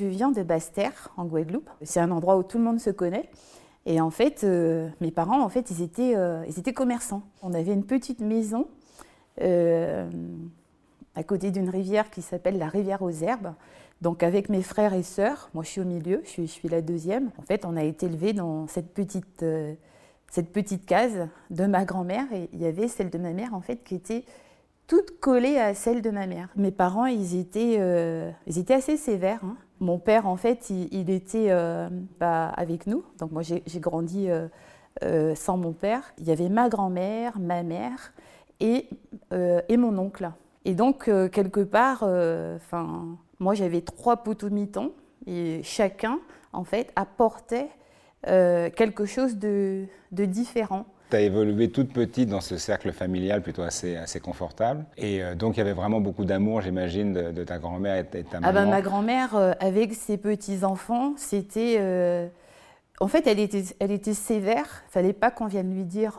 Je viens de Basse-Terre, en Guadeloupe. C'est un endroit où tout le monde se connaît. Et en fait, euh, mes parents, en fait, ils étaient, euh, ils étaient commerçants. On avait une petite maison euh, à côté d'une rivière qui s'appelle la rivière aux herbes. Donc avec mes frères et sœurs, moi je suis au milieu, je suis, la deuxième. En fait, on a été élevés dans cette petite, cette petite case de ma grand-mère et il y avait celle de ma mère en fait qui était toute collée à celle de ma mère. Mes parents, ils étaient, ils étaient assez sévères. hein. Mon père, en fait, il, était euh, pas avec nous. Donc moi, j'ai grandi euh, euh, sans mon père. Il y avait ma grand-mère, ma mère et, mon oncle. Et donc, quelque part, moi, j'avais trois poteaux mitons et chacun, en fait, apportait quelque chose de différent. Tu as évolué toute petite dans ce cercle familial plutôt assez, assez confortable. Et euh, donc, il y avait vraiment beaucoup d'amour, j'imagine, de, de ta grand-mère et de ta Ah maman. ben, ma grand-mère, euh, avec ses petits-enfants, c'était... euh, En fait, elle était, elle était sévère. Il fallait pas qu'on vienne lui dire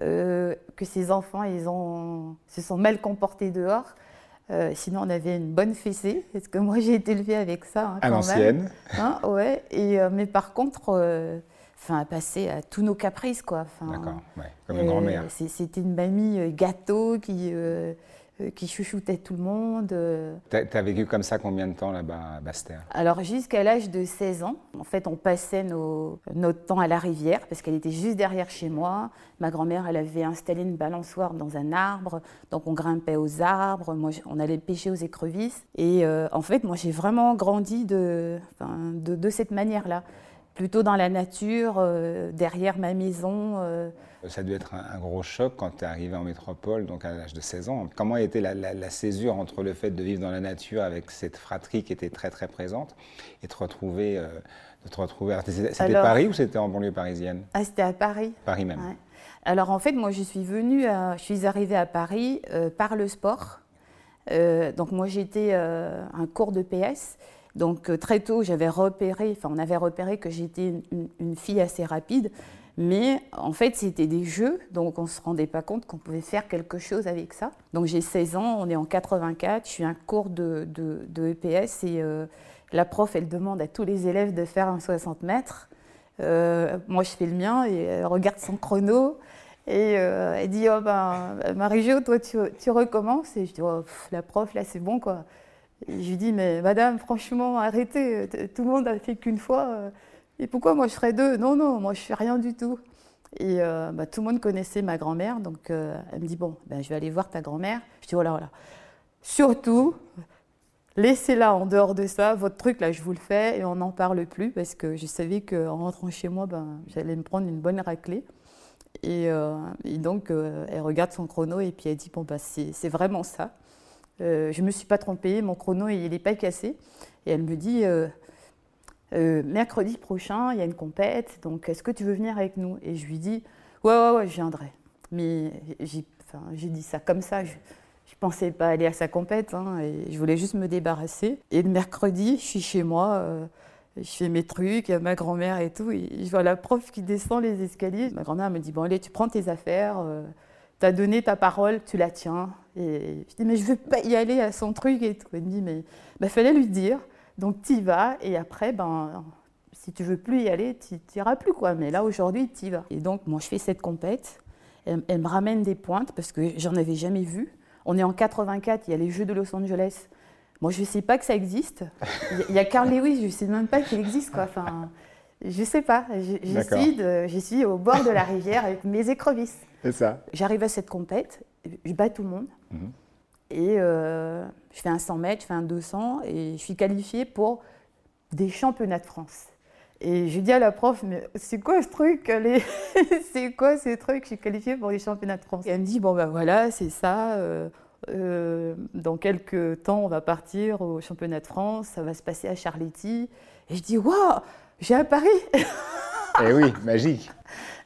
que ses enfants ils ont, se sont mal comportés dehors. Euh, sinon, on avait une bonne fessée, parce que moi, j'ai été élevée avec ça. hein, À l'ancienne. Hein, ouais. Et, euh, mais par contre, euh, enfin, passait à tous nos caprices, quoi. Enfin, D'accord, ouais, comme une euh, grand-mère. C'était une mamie euh, gâteau qui, euh, euh, qui chouchoutait tout le monde. Tu as, vécu comme ça combien de temps là-bas à Basse-Terre? Alors jusqu'à l'âge de 16 ans, en fait, on passait nos- notre temps à la rivière parce qu'elle était juste derrière chez moi. Ma grand-mère, elle avait installé une balançoire dans un arbre, donc on grimpait aux arbres. Moi, on allait pêcher aux écrevisses. Et euh, en fait, moi, j'ai vraiment grandi de, de cette manière-là, plutôt dans la nature, euh, derrière ma maison. euh. Ça a dû être un, un gros choc quand tu es arrivé en métropole, donc à l'âge de 16 ans. Comment été la, la- la césure entre le fait de vivre dans la nature avec cette fratrie qui était très très présente et te retrouver, euh, de te retrouver. C'était Paris ou c'était en banlieue parisienne? Ah, c'était à Paris. Paris même. Ouais. Alors en fait, moi je suis venue, à- je suis arrivée à Paris par le sport. Donc moi j'étais un cours de PS. Donc euh, très tôt j'avais repéré, enfin on avait repéré que j'étais une, fille assez rapide. Mais en fait c'était des jeux, donc on ne se rendait pas compte qu'on pouvait faire quelque chose avec ça. Donc j'ai 16 ans, on est en 84, je suis un cours de, de- EPS et euh, la prof elle demande à tous les élèves de faire un 60 mètres. Euh, moi, je fais le mien et elle regarde son chrono et elle dit oh ben Marie-Jo, toi tu, recommences et je dis oh, la prof là c'est bon quoi. Je lui dis mais Madame franchement arrêtez, tout le monde a fait qu'une fois euh, et pourquoi moi je ferais deux? Non non, moi je fais rien du tout. Et euh, bah, tout le monde connaissait ma grand-mère donc euh, elle me dit bon ben je vais aller voir ta grand-mère. Je dis oh là oh. Surtout Laissez-la en dehors de ça, votre truc là, je vous le fais et on n'en parle plus parce que je savais qu'en rentrant chez moi, ben, j'allais me prendre une bonne raclée. Et, et donc, elle regarde son chrono et puis elle dit Bon, c'est c'est vraiment ça. Euh, je ne me suis pas trompée, mon chrono il n'est pas cassé. Et elle me dit euh, Euh, Mercredi prochain, il y a une compète, donc est-ce que tu veux venir avec nous? Et je lui dis Ouais, ouais, ouais, je viendrai. Mais j'ai dit ça comme ça. Je, je pensais pas aller à sa compète, hein, et je voulais juste me débarrasser. Et le mercredi, je suis chez moi, je fais mes trucs, ma grand-mère et tout, et je vois la prof qui descend les escaliers. Ma grand-mère me dit, bon allez, tu prends tes affaires, euh, t'as donné ta parole, tu la tiens. Et je dis, mais je veux pas y aller à son truc et tout. Elle me dit, mais bah, fallait lui dire, donc t'y vas, et après, ben, si tu veux plus y aller, tu n'iras plus, quoi. Mais là, aujourd'hui, tu y vas. Et donc, moi, je fais cette compète, elle, elle me ramène des pointes, parce que j'en avais jamais vu. On est en 84, il y a les Jeux de Los Angeles. Moi, je ne sais pas que ça existe. Il y a- il y Carl Lewis, je ne sais même pas qu'il existe. Quoi. Enfin, je ne sais pas. Je, suis de- je suis au bord de la rivière avec mes écrevisses. C'est ça. J'arrive à cette compète, je bats tout le monde. Et euh, je fais un 100 mètres, je fais un 200 et je suis qualifiée pour des championnats de France. Et je dis à la prof, mais c'est quoi ce truc C'est quoi ces trucs Je suis qualifiée pour les championnats de France. Et elle me dit, bon ben voilà, c'est ça. euh, euh, dans quelques temps, on va partir au championnat de France, ça va se passer à Charletti. Et je dis, waouh, j'ai à Paris Eh oui, magique.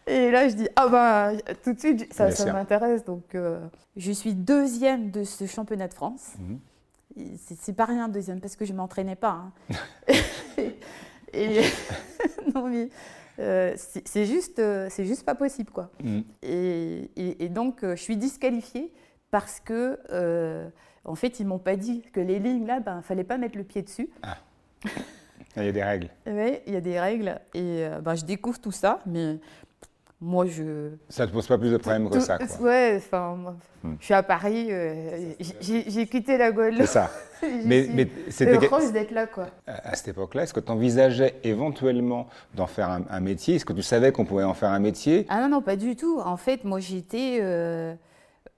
Et là, je dis, ah ben, tout de suite, ça, m'intéresse. Donc, euh, je suis deuxième de ce championnat de France. Mhm. C'est pas rien, deuxième, parce que je m'entraînais pas. hein. et non, mais euh, c'est juste, euh, c'est juste pas possible, quoi. Mhm. Et, et- et donc, euh, je suis disqualifiée parce que, euh, en fait, ils m'ont pas dit que les lignes là, ben, fallait pas mettre le pied dessus. Ah. Il y a des règles. Oui, il y a des règles. Et ben, je découvre tout ça, mais moi, je. Ça ne te pose pas plus de problèmes que ça, quoi. Ouais, enfin, hmm. je suis à Paris, euh, j'ai quitté la Guadeloupe. C'est ça. mais mais c'était. heureuse d'être là, quoi. À, cette époque-là, est-ce que tu envisageais éventuellement d'en faire un, métier? Est-ce que tu savais qu'on pouvait en faire un métier? Ah non, non, pas du tout. En fait, moi, j'étais. Euh,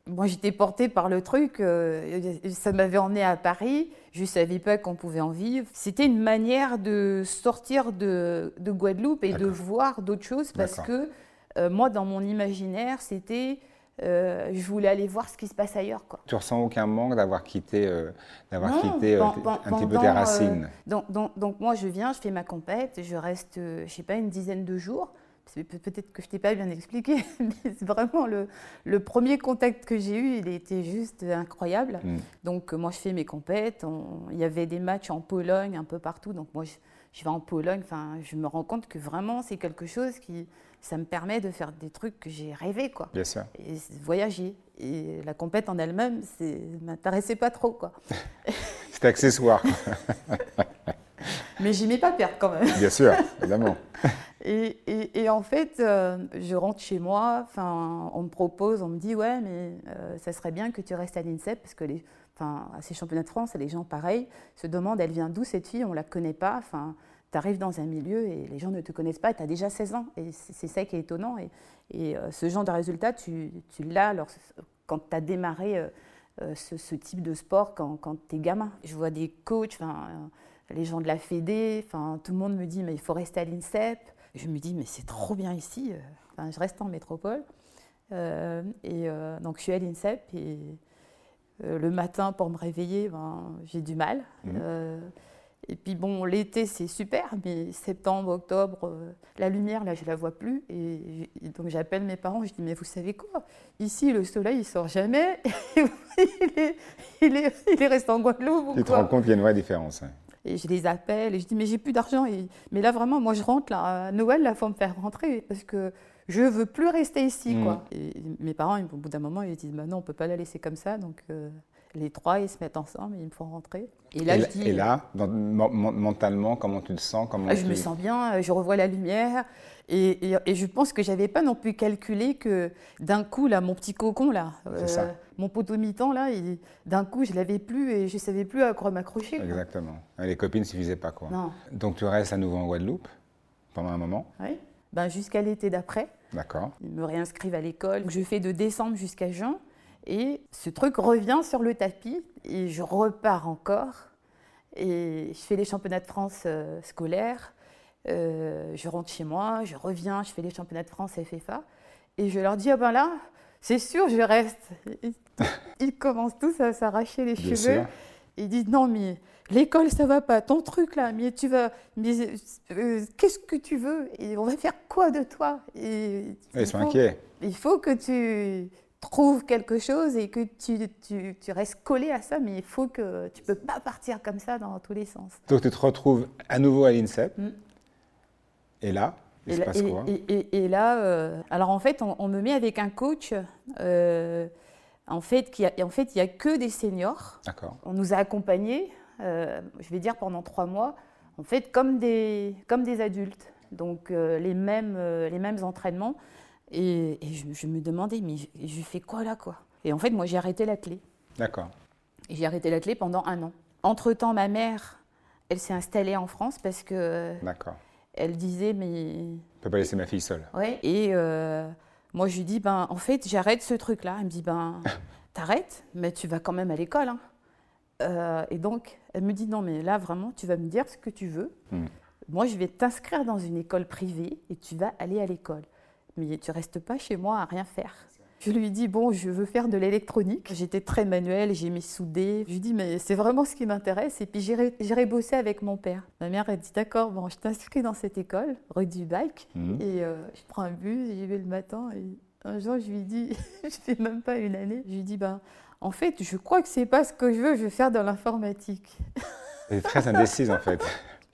moi, j'étais portée par le truc. Euh, ça m'avait emmené à Paris. Je ne savais pas qu'on pouvait en vivre. C'était une manière de sortir de, de Guadeloupe et de voir d'autres choses parce que euh, moi, dans mon imaginaire, c'était euh, je voulais aller voir ce qui se passe ailleurs. Quoi. Tu ressens aucun manque d'avoir quitté, euh, d'avoir quitté un petit peu tes racines donc, donc, donc, moi, je viens, je fais ma compète, je reste, je sais pas, une dizaine de jours. Peut-être que je t'ai pas bien expliqué, mais vraiment le, le, premier contact que j'ai eu, il était juste incroyable. Mm. Donc moi, je fais mes compètes. il y avait des matchs en Pologne, un peu partout. Donc moi, je, je vais en Pologne. Enfin, je me rends compte que vraiment, c'est quelque chose qui, ça me permet de faire des trucs que j'ai rêvé, quoi. Bien sûr. Et voyager. Et la compète en elle-même, ça m'intéressait pas trop, quoi. C'était accessoire. Mais j'aimais pas perdre quand même. Bien sûr, évidemment. Et, et, en fait, euh, je rentre chez moi, on me propose, on me dit, ouais, mais euh, ça serait bien que tu restes à l'INSEP, parce que les, à ces championnats de France, les gens, pareil, se demandent, elle vient d'où cette fille, on la connaît pas, enfin, tu arrives dans un milieu et les gens ne te connaissent pas, tu as déjà 16 ans. Et c'est ça qui est étonnant. Et, et euh, ce genre de résultat, tu, tu l'as quand tu as démarré euh, euh, ce, type de sport quand, quand tu es gamin. Je vois des coachs, les gens de la Fédé, tout le monde me dit mais il faut rester à l'INSEP. Je me dis mais c'est trop bien ici. je reste en métropole. et donc je suis à l'INSEP et le matin pour me réveiller, ben, j'ai du mal. Mmh. Et puis bon, l'été c'est super, mais septembre, octobre, euh, la lumière là je la vois plus. Et, donc j'appelle mes parents, je dis mais vous savez quoi? Ici le soleil il sort jamais, il, est, il, est, il resté en Guadeloupe. Tu te rends compte qu'il y a une vraie différence. Et je les appelle et je dis mais j'ai plus d'argent. Mais là vraiment moi je rentre là, à Noël, il faut me faire rentrer parce que je veux plus rester ici. Quoi. Mm. Et mes parents au bout d'un moment ils disent bah non on peut pas la laisser comme ça. Donc euh, les trois, ils se mettent ensemble, ils me font rentrer. Et là, je dis, et là mentalement, comment tu te sens comment ah, Je me sens bien, je revois la lumière. Et, et, je pense que je n'avais pas non plus calculé que d'un coup, là, mon petit cocon, là, euh, mon poteau mi-temps, là, d'un coup, je l'avais plus et je ne savais plus à quoi m'accrocher. Exactement. Les copines ne suffisaient pas. Quoi. Non. Donc tu restes à nouveau en Guadeloupe pendant un moment? Oui, ben, jusqu'à l'été d'après. D'accord. Ils me réinscrivent à l'école. Je fais de décembre jusqu'à juin. Et ce truc revient sur le tapis et je repars encore. Et je fais les championnats de France euh, scolaires. Euh, je rentre chez moi, je reviens, je fais les championnats de France FFA. Et je leur dis, ah ben là, c'est sûr, je reste. Ils commencent tous à s'arracher les cheveux. Ils disent, non, mais l'école, ça va pas. Ton truc là, mais tu vas. Euh, qu'est-ce que tu veux? Et on va faire quoi de toi? Et, Ils sont inquiets. Il faut que tu trouves quelque chose et que tu, tu, tu, restes collé à ça, mais il faut que tu peux pas partir comme ça dans tous les sens. Donc tu te retrouves à nouveau à l'INSEP. Mm. Et là, il se passe quoi? et, là, euh, alors en fait, on, me met avec un coach. Euh, en fait, qui a, en fait, il y a que des seniors. On nous a accompagnés, euh, je vais dire pendant trois mois, en fait, comme des, comme des adultes. Donc les mêmes, les mêmes entraînements. Et, je, me demandais, mais je, fais quoi là, quoi? Et en fait, moi, j'ai arrêté la clé. D'accord. Et j'ai arrêté la clé pendant un an. Entre-temps, ma mère, elle s'est installée en France parce que. D'accord. Elle disait, mais. Je ne peux pas laisser ma fille seule. Ouais. Et euh, moi, je lui dis, ben, en fait, j'arrête ce truc-là. Elle me dit, ben, t'arrêtes, mais tu vas quand même à l'école. Hein. Euh, et donc, elle me dit, non, mais là, vraiment, tu vas me dire ce que tu veux. Hmm. Moi, je vais t'inscrire dans une école privée et tu vas aller à l'école mais tu restes pas chez moi à rien faire. Je lui dis, bon, je veux faire de l'électronique. J'étais très manuelle, j'ai mis soudé. Je lui dis, mais c'est vraiment ce qui m'intéresse. Et puis j'irai bosser avec mon père. Ma mère, elle dit, d'accord, bon, je t'inscris dans cette école, rue du Bac. Mhm. Et euh, je prends un bus, j'y vais le matin. Et un jour, je lui dis, je fais même pas une année. Je lui dis, ben, en fait, je crois que c'est pas ce que je veux, je veux faire de l'informatique. Elle est très indécise, en fait.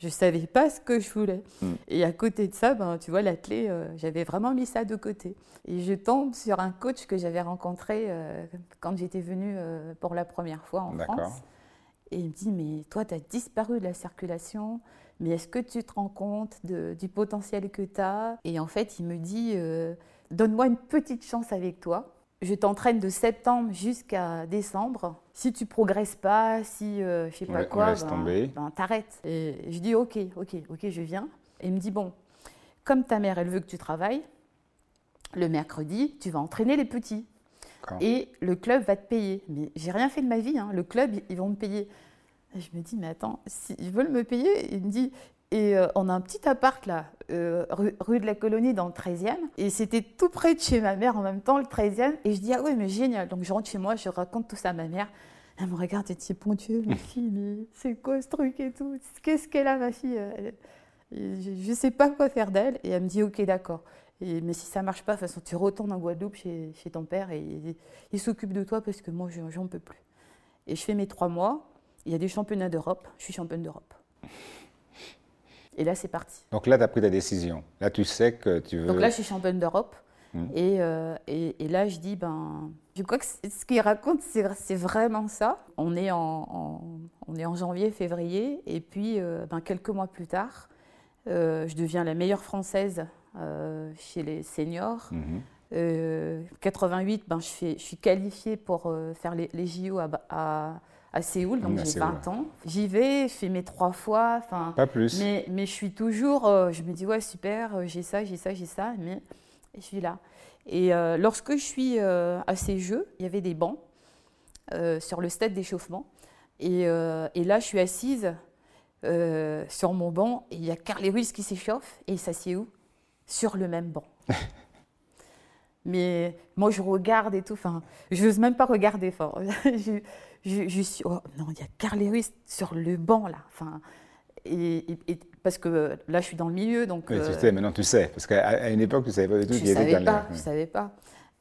Je ne savais pas ce que je voulais. Hmm. Et à côté de ça, ben, tu vois, la clé, euh, j'avais vraiment mis ça de côté. Et je tombe sur un coach que j'avais rencontré euh, quand j'étais venue euh, pour la première fois en France. Et il me dit, mais toi, tu as disparu de la circulation, mais est-ce que tu te rends compte du potentiel que tu as Et en fait, il me dit, donne-moi une petite chance avec toi. Je t'entraîne de septembre jusqu'à décembre. Si tu progresses pas, si euh, je sais pas quoi, ben, ben, t'arrêtes. Et je dis ok, ok, ok, je viens. Et il me dit bon, comme ta mère elle veut que tu travailles, le mercredi tu vas entraîner les petits et le club va te payer. Mais j'ai rien fait de ma vie, hein. le club, ils vont me payer. je me dis, mais attends, s'ils veulent me payer, il me dit, et euh, on a un petit appart là, euh, rue, de la Colonie dans le 13e, et c'était tout près de chez ma mère en même temps, le 13e, et je dis, ah ouais, mais génial. Donc je rentre chez moi, je raconte tout ça à ma mère. Elle me regarde et dit, bon Dieu, ma fille, mais c'est quoi ce truc et tout? Qu'est-ce qu'elle a, ma fille Je ne sais pas quoi faire d'elle. Et elle me dit, ok, d'accord mais si ça marche pas, de toute façon, tu retournes en Guadeloupe chez, chez ton père et il, s'occupe de toi parce que moi, j'en peux plus. Et je fais mes trois mois. Il y a des championnats d'Europe. Je suis championne d'Europe. Et là, c'est parti. Donc là, tu as pris ta décision. Là, tu sais que tu veux. Donc là, je suis championne d'Europe. Hmm. Et, euh, et, et, là, je dis, ben, je crois que ce qu'il raconte, c'est vraiment ça. On est en, on est en janvier, février. Et puis, euh, ben, quelques mois plus tard, euh, je deviens la meilleure française chez les seniors. 88, mhm. euh, ben, je, fais, je suis qualifiée pour faire les, JO à, à, Séoul, donc j'ai 20 ans. J'y vais, je fais mes trois fois. Pas plus. Mais, mais je suis toujours, je me dis, ouais, super, j'ai ça, j'ai ça, j'ai ça, mais je suis là. Et lorsque je suis à ces Jeux, il y avait des bancs sur le stade d'échauffement. Et, et, là, je suis assise sur mon banc et il y a Carl Lewis qui s'échauffe et il s'assied où? Sur le même banc. Mais moi, je regarde et tout. Enfin, je n'ose même pas regarder fort. je, je, suis. Oh, non, il y a Carl Lewis sur le banc, là. Enfin, et, parce que là, je suis dans le milieu. Donc, oui, tu euh, sais, maintenant tu sais. Parce qu'à une époque, tu ne savais pas du tout qui était Carl Je ne savais pas.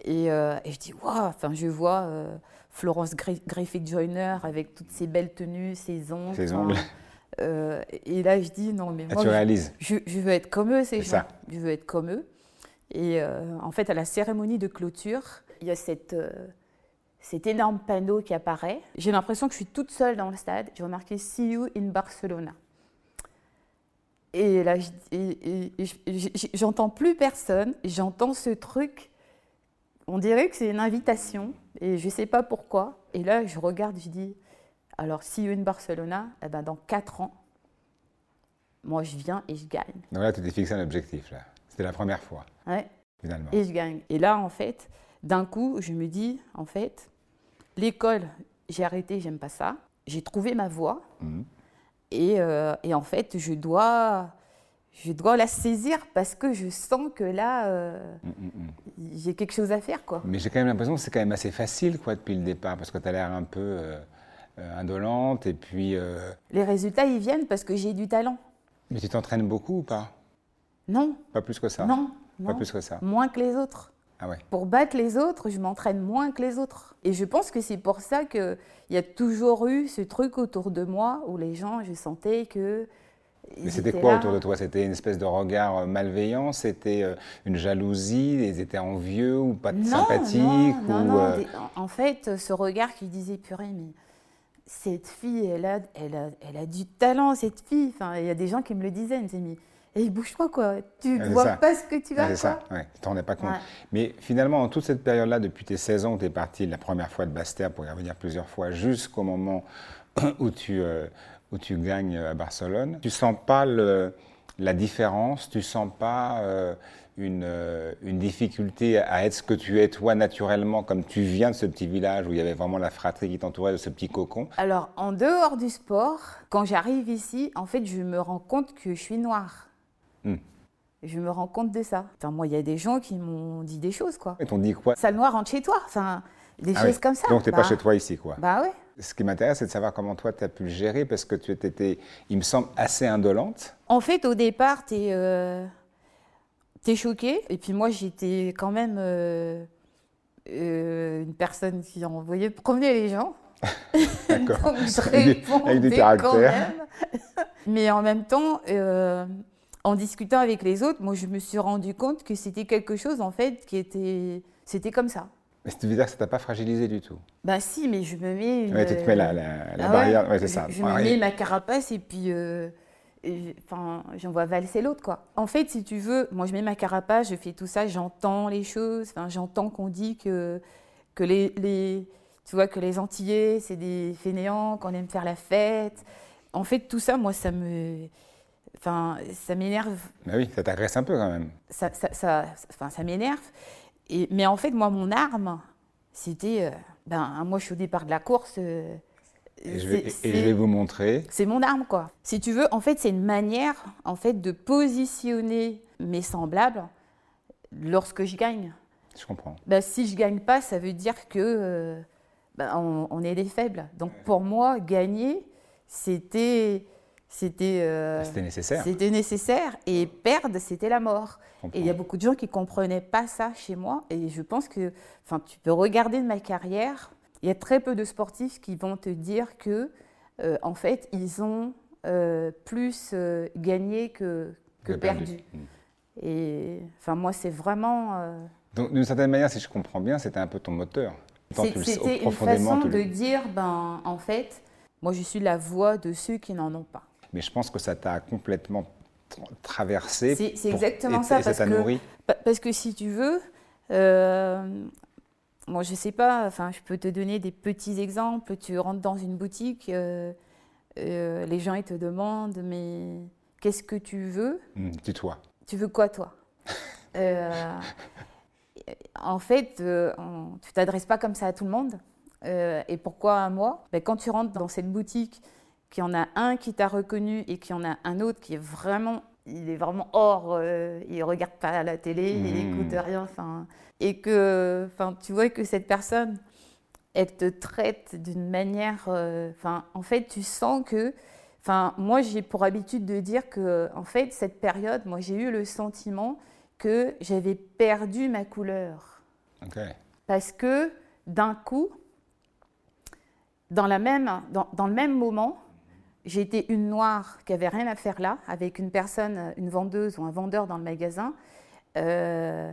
Et, euh, et, je dis, waouh Enfin, je vois euh, Florence Griffith-Joyner avec toutes ses belles tenues, ses ongles. Ses ongles. Euh, et là, je dis non, mais moi, Je, je, veux être comme eux, ces gens. Je veux être comme eux. Et en fait, à la cérémonie de clôture, il y a cette, cet énorme panneau qui apparaît. J'ai l'impression que je suis toute seule dans le stade. J'ai remarqué See you in Barcelona. Et là, j'entends plus personne. J'entends ce truc. On dirait que c'est une invitation. Et je ne sais pas pourquoi. Et là, je regarde, je dis alors, si une Barcelona, eh ben, dans 4 ans, moi, je viens et je gagne. Donc là, tu t'es fixé un objectif, là. C'était la première fois. Ouais. Finalement. Et je gagne. Et là, en fait, d'un coup, je me dis, en fait, l'école, j'ai arrêté, j'aime pas ça. J'ai trouvé ma voie. Mhm. Et, euh, et, en fait, je dois, je dois la saisir parce que je sens que là, euh, mm, mm. j'ai quelque chose à faire. Quoi. Mais j'ai quand même l'impression que c'est quand même assez facile quoi, depuis le départ parce que tu as l'air un peu. Euh, indolente et puis... Les résultats, ils viennent parce que j'ai du talent. Mais tu t'entraînes beaucoup ou pas? Non. Pas plus que ça? Non. Pas plus que ça Moins que les autres. Ah ouais. Pour battre les autres, je m'entraîne moins que les autres. Et je pense que c'est pour ça qu'il y a toujours eu ce truc autour de moi où les gens, je sentais que mais c'était quoi autour de toi? C'était une espèce de regard malveillant? C'était euh, une jalousie? Ils étaient envieux ou pas de sympathique non, non, En fait, ce regard qui disait purée, mais cette fille, elle a, elle, a, elle a du talent, cette fille. Enfin, il y a des gens qui me le disaient, ils me disaient, mais elle bouge pas, quoi. Tu ne vois pas ce que tu vas. C'est ça, ouais. tu t'en rendais pas compte. Mais finalement, en toute cette période-là, depuis tes 16 ans, tu es parti la première fois de Bastia, pour y revenir plusieurs fois, jusqu'au moment où tu, euh, où tu gagnes à Barcelone, tu sens pas le, la différence, tu sens pas. Euh, une, euh, une, difficulté à être ce que tu es toi naturellement, comme tu viens de ce petit village où il y avait vraiment la fratrie qui t'entourait de ce petit cocon? Alors, en dehors du sport, quand j'arrive ici, en fait, je me rends compte que je suis noire. Hmm. Je me rends compte de ça. Enfin, moi, il y a des gens qui m'ont dit des choses, quoi. Et t'ont dit quoi? Sale noire, rentre chez toi. Enfin, des ah choses comme ça. Donc, t'es pas bah. chez toi ici, quoi. Bah ouais. Ce qui m'intéresse, c'est de savoir comment toi, tu as pu le gérer, parce que tu étais, il me semble, assez indolente. En fait, au départ, tu es... Euh, t'es choqué. Et puis moi, j'étais quand même euh, euh, une personne qui envoyait promener les gens. D'accord. avec du caractère. Mais en même temps, en discutant avec les autres, moi, je me suis rendu compte que c'était quelque chose, en fait, qui était... C'était comme ça. Mais tu veux dire que ça t'a pas fragilisé du tout Bah si, mais je me mets une... Ouais, tu te mets la, la, la ah barrière, ouais, c'est ça. Je, me mets ma carapace et puis... Euh, enfin, j'envoie valser l'autre, quoi. En fait, si tu veux, moi, je mets ma carapace, je fais tout ça, j'entends les choses, enfin, j'entends qu'on dit que, que les, les, tu vois, que les Antillais, c'est des fainéants, qu'on aime faire la fête. En fait, tout ça, moi, ça me... Enfin, ça m'énerve. Mais oui, ça t'agresse un peu quand même. Ça, ça, ça, enfin, ça m'énerve mais en fait, moi, mon arme, c'était. Euh, ben, moi, je suis au départ de la course. Euh, et, je vais, vous montrer. C'est mon arme, quoi. Si tu veux, en fait, c'est une manière en fait, de positionner mes semblables lorsque je gagne. Je comprends. Ben, si je gagne pas, ça veut dire que euh, ben, on, on, est des faibles. Donc, pour moi, gagner, c'était euh, c'était nécessaire. C'était nécessaire. Et perdre, c'était la mort. Et il y a beaucoup de gens qui ne comprenaient pas ça chez moi. Et je pense que enfin, tu peux regarder de ma carrière. Il y a très peu de sportifs qui vont te dire que, euh, en fait, ils ont euh, plus gagné que, que, perdu. Hmm. Et enfin, moi, c'est vraiment. Donc, d'une certaine manière, si je comprends bien, c'était un peu ton moteur. C'était une façon de dire, ben, en fait, moi, je suis la voix de ceux qui n'en ont pas mais je pense que ça t'a complètement traversé. C'est exactement ça, parce, que, parce que si tu veux, euh, bon, je sais pas, enfin, je peux te donner des petits exemples. Tu rentres dans une boutique, euh, euh, les gens ils te demandent, mais qu'est-ce que tu veux? Mmh, Dis-toi. Tu veux quoi, toi? En fait, on, tu t'adresses pas comme ça à tout le monde. et pourquoi à moi? Ben, Quand tu rentres dans cette boutique qu'il y en a un qui t'a reconnu et qu'il y en a un autre qui est vraiment, il est vraiment hors, euh, il regarde pas la télé, il mmh. écoute rien, enfin, et que, enfin, tu vois que cette personne, elle te traite d'une manière, euh, enfin, en fait, tu sens que, enfin, moi, j'ai pour habitude de dire que, en fait, cette période, moi, j'ai eu le sentiment que j'avais perdu ma couleur, parce que d'un coup, dans, la même, dans, dans le même moment, j'ai été une noire qui avait rien à faire là, avec une personne, une vendeuse ou un vendeur dans le magasin, euh,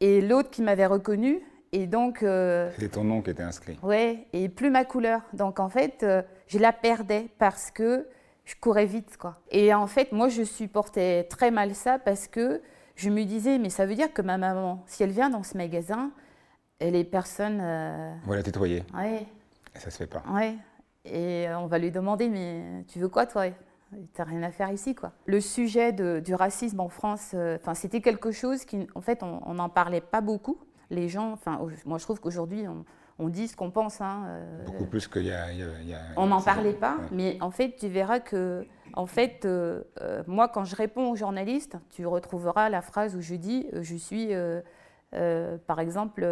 et l'autre qui m'avait reconnue. Et donc. Euh, C'était ton nom qui était inscrit. Ouais, et plus ma couleur. Donc en fait, euh, je la perdais parce que je courais vite, quoi. Et en fait, moi, je supportais très mal ça parce que je me disais, mais ça veut dire que ma maman, si elle vient dans ce magasin, elle est personne. Voilà, tutoyer. Ouais. Et ça se fait pas. Ouais. Et on va lui demander, mais tu veux quoi toi? T'as rien à faire ici, quoi. Le sujet du racisme en France, euh, c'était quelque chose qui, en fait, on n'en parlait pas beaucoup. Les gens, enfin, moi, je trouve qu'aujourd'hui, on, dit ce qu'on pense. Hein, euh, beaucoup plus qu'il y, a. on n'en parlait pas, mais en fait, tu verras que, en fait, euh, moi, quand je réponds aux journalistes, tu retrouveras la phrase où je dis, je suis, par exemple,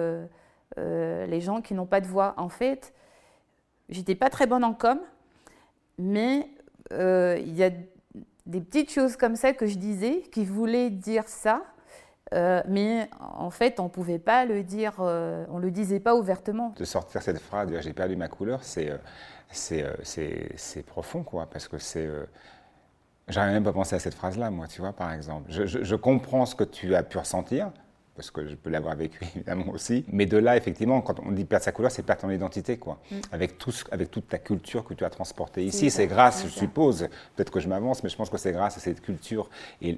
les gens qui n'ont pas de voix. En fait, J'étais pas très bonne en com, mais euh, il y a des petites choses comme ça que je disais qui voulaient dire ça, euh, mais en fait, on pouvait pas le dire, euh, on le disait pas ouvertement. De sortir cette phrase, j'ai perdu ma couleur, c'est c'est profond, quoi, parce que c'est. J'aurais même pas pensé à cette phrase-là, moi, tu vois, par exemple. Je, comprends ce que tu as pu ressentir, parce que je peux l'avoir vécu évidemment aussi. Mais de là, effectivement, quand on dit perdre sa couleur, c'est perdre ton identité, quoi. Mm. Avec, tout, avec toute ta culture que tu as transportée ici. C'est grâce, je suppose, peut-être que je m'avance, mais je pense que c'est grâce à cette culture et,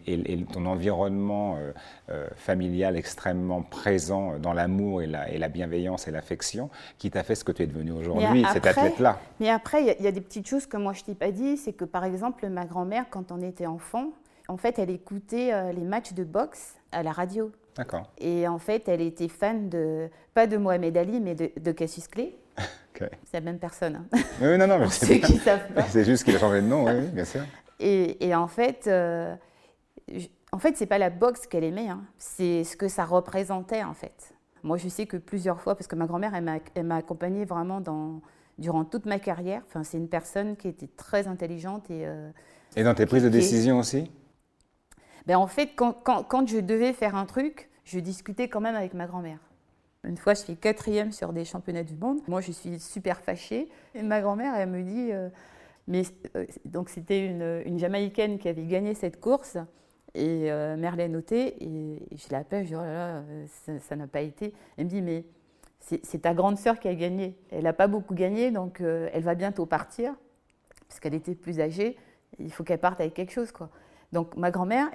ton environnement euh, euh, familial extrêmement présent dans l'amour et la, et la, bienveillance et l'affection qui t'a fait ce que tu es devenu aujourd'hui, cet athlète-là. Mais après, il y, a des petites choses que moi je t'ai pas dit, c'est que par exemple, ma grand-mère, quand on était enfant, en fait, elle écoutait euh, les matchs de boxe à la radio. D'accord. Et en fait, elle était fan de, pas de Mohamed Ali, mais de, Cassius Clay. C'est la même personne. Hein. Oui, non, non, mais c'est qui savent pas. C'est juste qu'il a changé de nom, oui, bien sûr. Et, en fait, euh, en fait, c'est pas la boxe qu'elle aimait, hein. c'est ce que ça représentait en fait. Moi, je sais que plusieurs fois, parce que ma grand-mère, elle m'a accompagnée vraiment dans, durant toute ma carrière. Enfin, c'est une personne qui était très intelligente et. Euh, et dans tes prises de décision aussi? Ben, en fait, quand, je devais faire un truc, je discutais quand même avec ma grand-mère. Une fois, je suis quatrième sur des championnats du monde. Moi, je suis super fâchée. Et ma grand-mère, elle me dit, euh, euh, donc c'était une, Jamaïcaine qui avait gagné cette course. Et euh, Merlène noté, et, je l'appelle, je dis, oh là là, ça n'a pas été. Elle me dit, mais c'est ta grande sœur qui a gagné. Elle n'a pas beaucoup gagné, donc euh, elle va bientôt partir, parce qu'elle était plus âgée. Il faut qu'elle parte avec quelque chose, quoi. Donc ma grand-mère,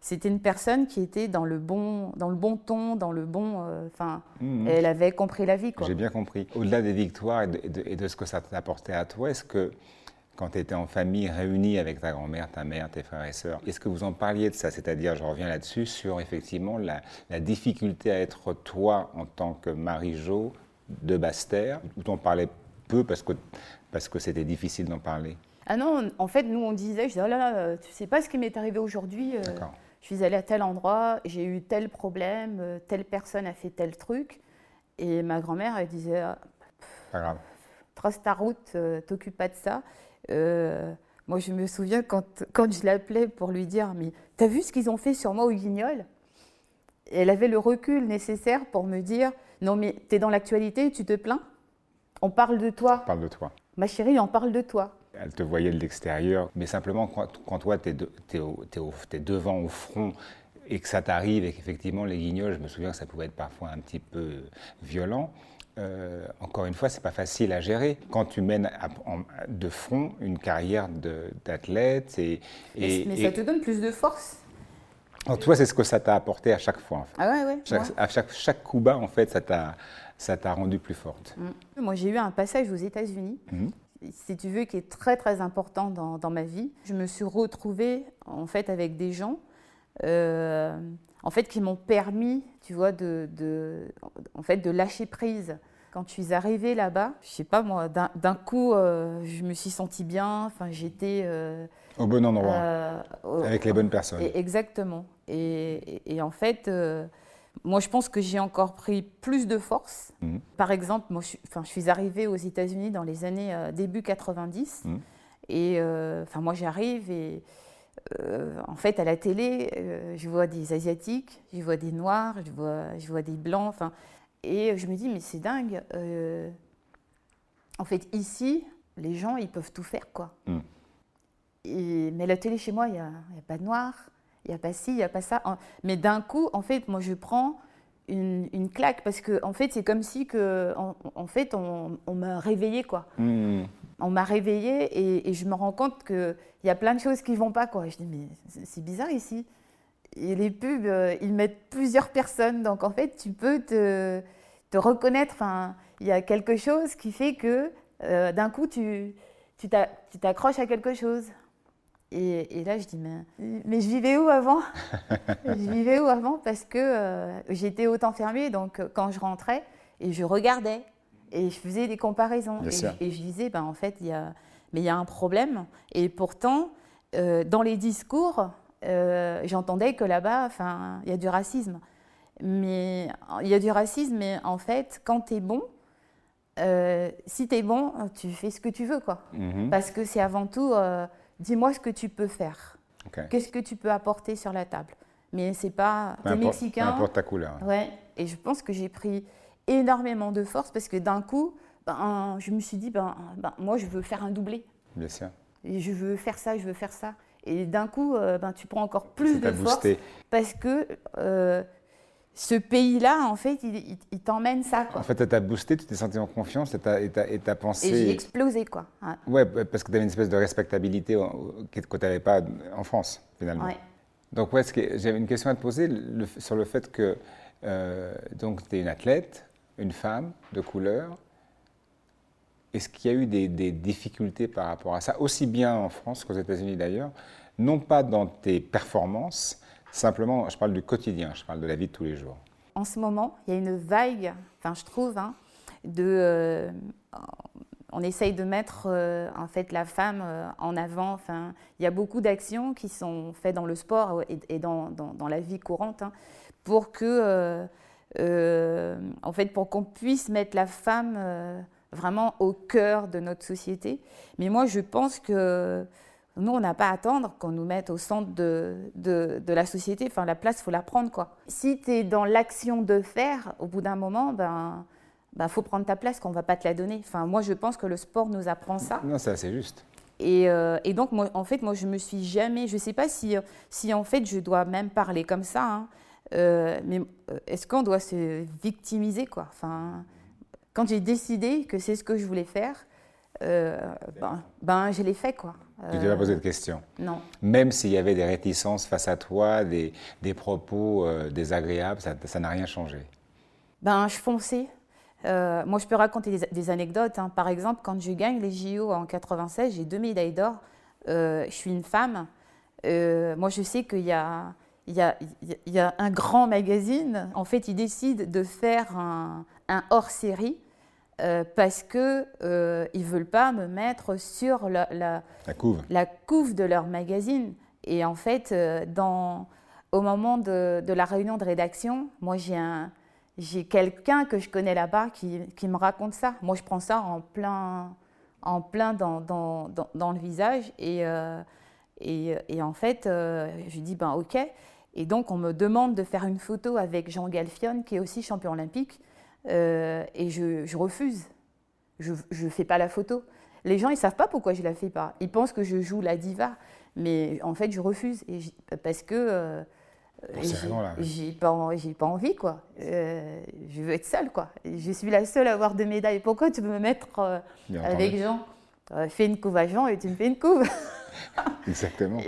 c'était une personne qui était dans le bon, dans le bon ton, dans le bon, euh, enfin, mmh. elle avait compris la vie. J'ai bien compris. Au-delà des victoires et de, ce que ça t'apportait à toi, est-ce que quand tu étais en famille réunie avec ta grand-mère, ta mère, tes frères et sœurs, est-ce que vous en parliez de ça? C'est-à-dire, je reviens là-dessus, sur effectivement la, difficulté à être toi en tant que Marie-Jo de Basse-Terre, où t'en parlais peu parce que parce que c'était difficile d'en parler ah non, en fait, nous, on disait, je disais, oh là là, tu sais pas ce qui m'est arrivé aujourd'hui. Euh, je suis allée à tel endroit, j'ai eu tel problème, euh, telle personne a fait tel truc. Et ma grand-mère, elle disait, ah, pas grave. trace ta route, euh, t'occupe pas de ça. moi, je me souviens quand, quand je l'appelais pour lui dire, mais t'as vu ce qu'ils ont fait sur moi au Guignol? Elle avait le recul nécessaire pour me dire, non mais t'es dans l'actualité, tu te plains? On parle de toi. On parle de toi. Ma chérie, on parle de toi. Elle te voyait de l'extérieur, mais simplement quand, toi, tu es, devant au front et que ça t'arrive et qu'effectivement les guignols, je me souviens que ça pouvait être parfois un petit peu violent. Euh, encore une fois, c'est pas facile à gérer quand tu mènes de front une carrière d'athlète. Et, mais, ça te donne plus de force. En toi, c'est ce que ça t'a apporté à chaque fois. Ah ouais, ouais. à chaque, chaque coup bas, en fait, ça t'a ça t'a rendu plus forte. Mm. Moi, j'ai eu un passage aux États-Unis. Mm si tu veux, qui est très très important dans, ma vie. Je me suis retrouvée en fait avec des gens euh, en fait qui m'ont permis, tu vois, de, en fait, de lâcher prise. Quand je suis arrivée là-bas, je sais pas moi, d'un coup, euh, je me suis sentie bien. Enfin, j'étais euh, au bon endroit, avec les bonnes personnes. exactement. Et, et, en fait moi, je pense que j'ai encore pris plus de force. Mhm. Par exemple, moi, je, enfin, je suis arrivée aux États-Unis dans les années euh, début 90. Mhm. Et euh, enfin, moi, j'arrive et euh, en fait, à la télé, je vois des Asiatiques, je vois des Noirs, je vois, je vois des Blancs. Enfin, et je me dis, mais c'est dingue. en fait, ici, les gens, ils peuvent tout faire, quoi. Mhm. Et, mais la télé chez moi, il n'y a, a, pas de Noirs, il n'y a pas ci, il n'y a pas ça. Mais d'un coup, en fait, moi, je prends une, claque parce que, en fait, c'est comme si que, en, fait, on, m'a réveillé, quoi. Hmm. On m'a réveillé et, je me rends compte qu'il y a plein de choses qui vont pas, quoi. je dis, mais c'est bizarre ici. Et les pubs, euh, ils mettent plusieurs personnes, donc en fait, tu peux te, te reconnaître. Enfin, il y a quelque chose qui fait que euh, d'un coup, tu t'accroches à quelque chose. Et, là, je dis, mais, mais je vivais où avant? Je vivais où avant? Parce que euh, j'étais autant fermée, donc euh, quand je rentrais, et je regardais, et je faisais des comparaisons. Et, et, je disais, ben, en fait, il y a, mais il y a un problème. Et pourtant, euh, dans les discours, j'entendais que là-bas, il y a du racisme. Mais il y a du racisme, mais en fait, quand tu es bon, si tu es bon, tu fais ce que tu veux. quoi. Mm-hmm. Parce que c'est avant tout dis-moi ce que tu peux faire. Qu'est-ce que tu peux apporter sur la table? Mais c'est pas. T'es mexicain. Peu importe ta couleur. Ouais. Et je pense que j'ai pris énormément de force parce que d'un coup, ben, je me suis dit, ben, ben, moi, je veux faire un doublé. Bien sûr. Et je veux faire ça, je veux faire ça. Et d'un coup, euh, ben, tu prends encore plus de force parce que euh, ce pays-là, en fait, il, t'emmène ça. En fait, ça t'a boosté, tu t'es senti en confiance et t'as pensé. Et j'ai explosé, quoi. Ouais. parce que tu avais une espèce de respectabilité que tu n'avais pas en France, finalement. Ouais. Donc, ouais, j'avais une question à te poser sur le fait que euh, tu es une athlète, une femme de couleur. Est-ce qu'il y a eu des, des, difficultés par rapport à ça, aussi bien en France qu'aux États-Unis d'ailleurs, non pas dans tes performances, Simplement, je parle du quotidien, je parle de la vie de tous les jours. En ce moment, il y a une vague, enfin je trouve, hein, de, euh, on essaye de mettre euh, en fait la femme euh, en avant. Enfin, il y a beaucoup d'actions qui sont faites dans le sport et, dans, dans, la vie courante hein, pour que, en fait, pour qu'on puisse mettre la femme vraiment au cœur de notre société. Mais moi, je pense que nous, on n'a pas à attendre qu'on nous mette au centre de, de, la société. Enfin, la place, il faut la prendre. Quoi. Si tu es dans l'action de faire, au bout d'un moment, ben, ben, faut prendre ta place, qu'on ne va pas te la donner. Enfin, moi, je pense que le sport nous apprend ça. Non, c'est assez juste. Et, euh, et, donc, moi, en fait, moi, je me suis jamais... Je ne sais pas si, si, en fait, je dois même parler comme ça. Hein, mais est-ce qu'on doit se victimiser quoi? Enfin, Quand j'ai décidé que c'est ce que je voulais faire, ben, ben, je l'ai fait quoi. Tu t'es pas posé de questions Non. Même s'il y avait des réticences face à toi, des, des propos désagréables, ça n'a rien changé Ben, je fonçais. Euh, moi, je peux raconter des, anecdotes. Hein. Par exemple, quand je gagne les JO en 96, j'ai deux médailles d'or. Euh, je suis une femme. Euh, moi, je sais qu'il y a, il y, a, il y a un grand magazine. En fait, ils décident de faire un, hors-série parce qu'ils ne veulent pas me mettre sur la, la, couve. la couve de leur magazine. Et en fait, dans, au moment de, de la réunion de rédaction, moi, j'ai un j'ai quelqu'un que je connais là-bas qui, qui, me raconte ça. Moi, je prends ça en plein, en plein dans, dans, dans, le visage. Et, euh, et, et, en fait, euh, je dis, ben ok. Et donc, on me demande de faire une photo avec Jean Galfion, qui est aussi champion olympique. Euh, et je, je, refuse. Je ne fais pas la photo. Les gens, ils ne savent pas pourquoi je ne la fais pas. Ils pensent que je joue la diva. Mais en fait, je refuse. Et parce que j'ai pas, pas envie, quoi. Euh, je veux être seule, quoi. Je suis la seule à avoir deux médailles. Pourquoi tu veux me mettre euh, avec Jean? Euh, Fais une couve à Jean et tu me fais une couve. Exactement.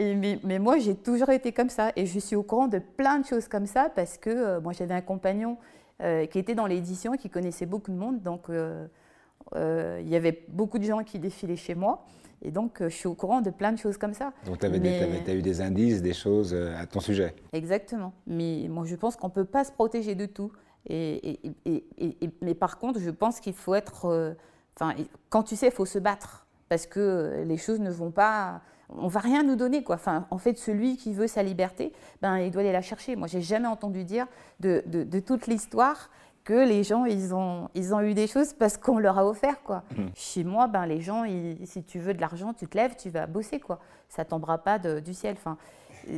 mais, moi, j'ai toujours été comme ça. Et je suis au courant de plein de choses comme ça parce que moi, j'avais un compagnon qui était dans l'édition, qui connaissait beaucoup de monde. Donc, il y avait beaucoup de gens qui défilaient chez moi. Et donc, euh, je suis au courant de plein de choses comme ça. Donc, tu as eu des indices, des choses euh, à ton sujet Exactement. Mais moi, je pense qu'on ne peut pas se protéger de tout. Et, mais par contre, je pense qu'il faut être. Euh, quand tu sais, il faut se battre. Parce que les choses ne vont pas. On va rien nous donner, quoi. Enfin, en fait, celui qui veut sa liberté, ben, il doit aller la chercher. Moi, j'ai jamais entendu dire de, de, de toute l'histoire que les gens, ils ont, ils ont eu des choses parce qu'on leur a offert, quoi. Mmh. Chez moi, ben, les gens, si tu veux de l'argent, tu te lèves, tu vas bosser, quoi. Ça tombera pas du ciel. Enfin,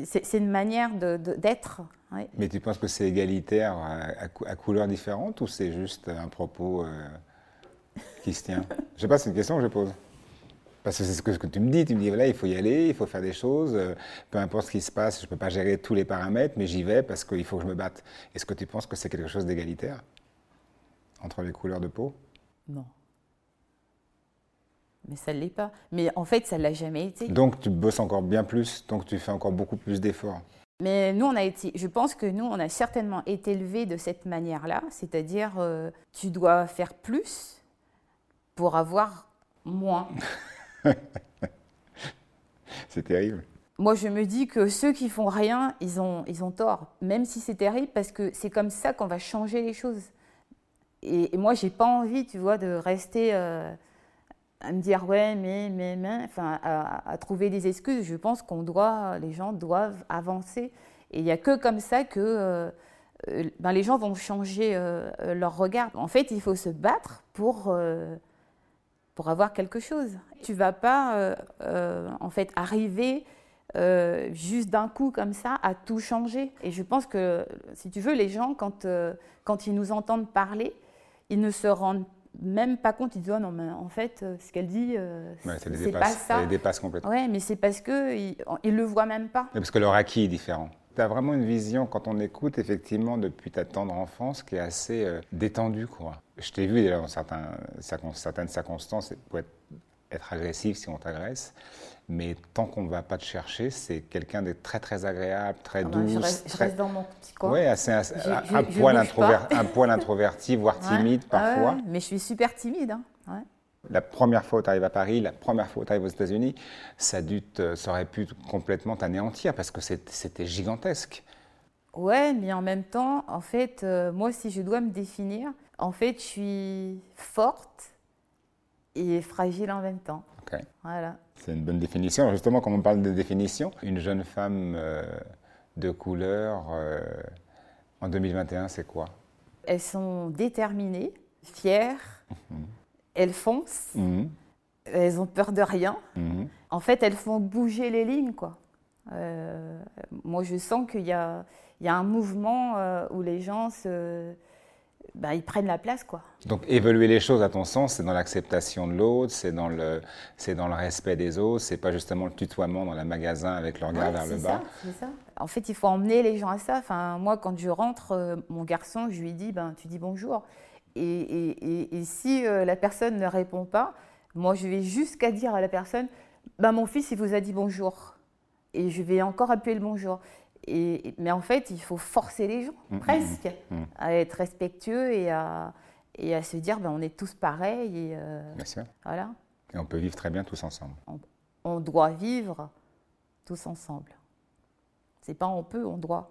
c'est une manière d'être. Mais tu penses que c'est égalitaire à, à, couleurs différentes ou c'est juste un propos euh, qui se tient? Je sais pas, c'est une question que je pose. Parce que c'est ce que, tu me dis, tu me dis, voilà, il faut y aller, il faut faire des choses, euh, peu importe ce qui se passe, je ne peux pas gérer tous les paramètres, mais j'y vais parce qu'il faut que je me batte. Est-ce que tu penses que c'est quelque chose d'égalitaire entre les couleurs de peau? Non. Mais ça ne l'est pas. Mais en fait, ça ne l'a jamais été. Donc tu bosses encore bien plus, donc tu fais encore beaucoup plus d'efforts. Mais nous, on a été, je pense que nous, on a certainement été élevés de cette manière-là, c'est-à-dire euh, tu dois faire plus pour avoir moins. c'est terrible. Moi, je me dis que ceux qui font rien, ils ont, ils ont tort, même si c'est terrible, parce que c'est comme ça qu'on va changer les choses. Et, moi, j'ai pas envie, tu vois, de rester euh, à me dire ouais, mais, mais, mais, enfin, à, trouver des excuses. Je pense qu'on doit, les gens doivent avancer. Et il n'y a que comme ça que euh, euh, ben, les gens vont changer leur regard. En fait, il faut se battre pour, pour avoir quelque chose. Tu vas pas, en fait, arriver juste d'un coup comme ça à tout changer. Et je pense que, si tu veux, les gens, quand, quand ils nous entendent parler, ils ne se rendent même pas compte, ils disent oh non mais en fait euh, ce qu'elle dit euh, c'est pas ça. Ça les dépasse complètement. Ouais, mais c'est parce que ils, le voient même pas. parce que leur acquis est différent. Tu as vraiment une vision quand on écoute effectivement depuis ta tendre enfance qui est assez euh, détendue quoi. Je t'ai vu dans certains, certaines circonstances pour être, être agressif si on t'agresse, mais tant qu'on ne va pas te chercher, c'est quelqu'un de très très agréable, très ah bah, doux. je, reste, dans mon petit coin. Oui, assez, un, poil introverti, voire timide parfois. mais je suis super timide. Hein. La première fois où tu arrives à Paris, la première fois où tu arrives aux États-Unis, ça, ça aurait pu complètement t'anéantir parce que c'était gigantesque. Ouais, mais en même temps, en fait, euh, moi, si je dois me définir, en fait, je suis forte et fragile en même temps. Voilà. C'est une bonne définition. Justement, comme on parle de définition, une jeune femme euh, de couleur euh, en 2021, c'est quoi? Elles sont déterminées, fières, mhm. Elles foncent, mhm. elles ont peur de rien. Mhm. En fait, elles font bouger les lignes, quoi. Euh, moi, je sens qu'il y, y a, un mouvement où les gens se, bah, ils prennent la place. quoi. Donc évoluer les choses à ton sens, c'est dans l'acceptation de l'autre, c'est dans, le, c'est dans le respect des autres, c'est pas justement le tutoiement dans le magasin avec le regard vers le bas. C'est ça. En fait, il faut emmener les gens à ça. Enfin, moi, quand je rentre, euh, mon garçon, je lui dis, ben, tu dis bonjour. Et, et, et, si euh, la personne ne répond pas, moi, je vais jusqu'à dire à la personne, ben, mon fils, il vous a dit bonjour. Et je vais encore appuyer le bonjour mais en fait, il faut forcer les gens, mm, mm, presque, mm, à être respectueux et à, et à se dire ben, on est tous pareils. Et, euh, bien sûr. Voilà. Et on peut vivre très bien tous ensemble. On, on doit vivre tous ensemble. C'est pas on peut, on doit.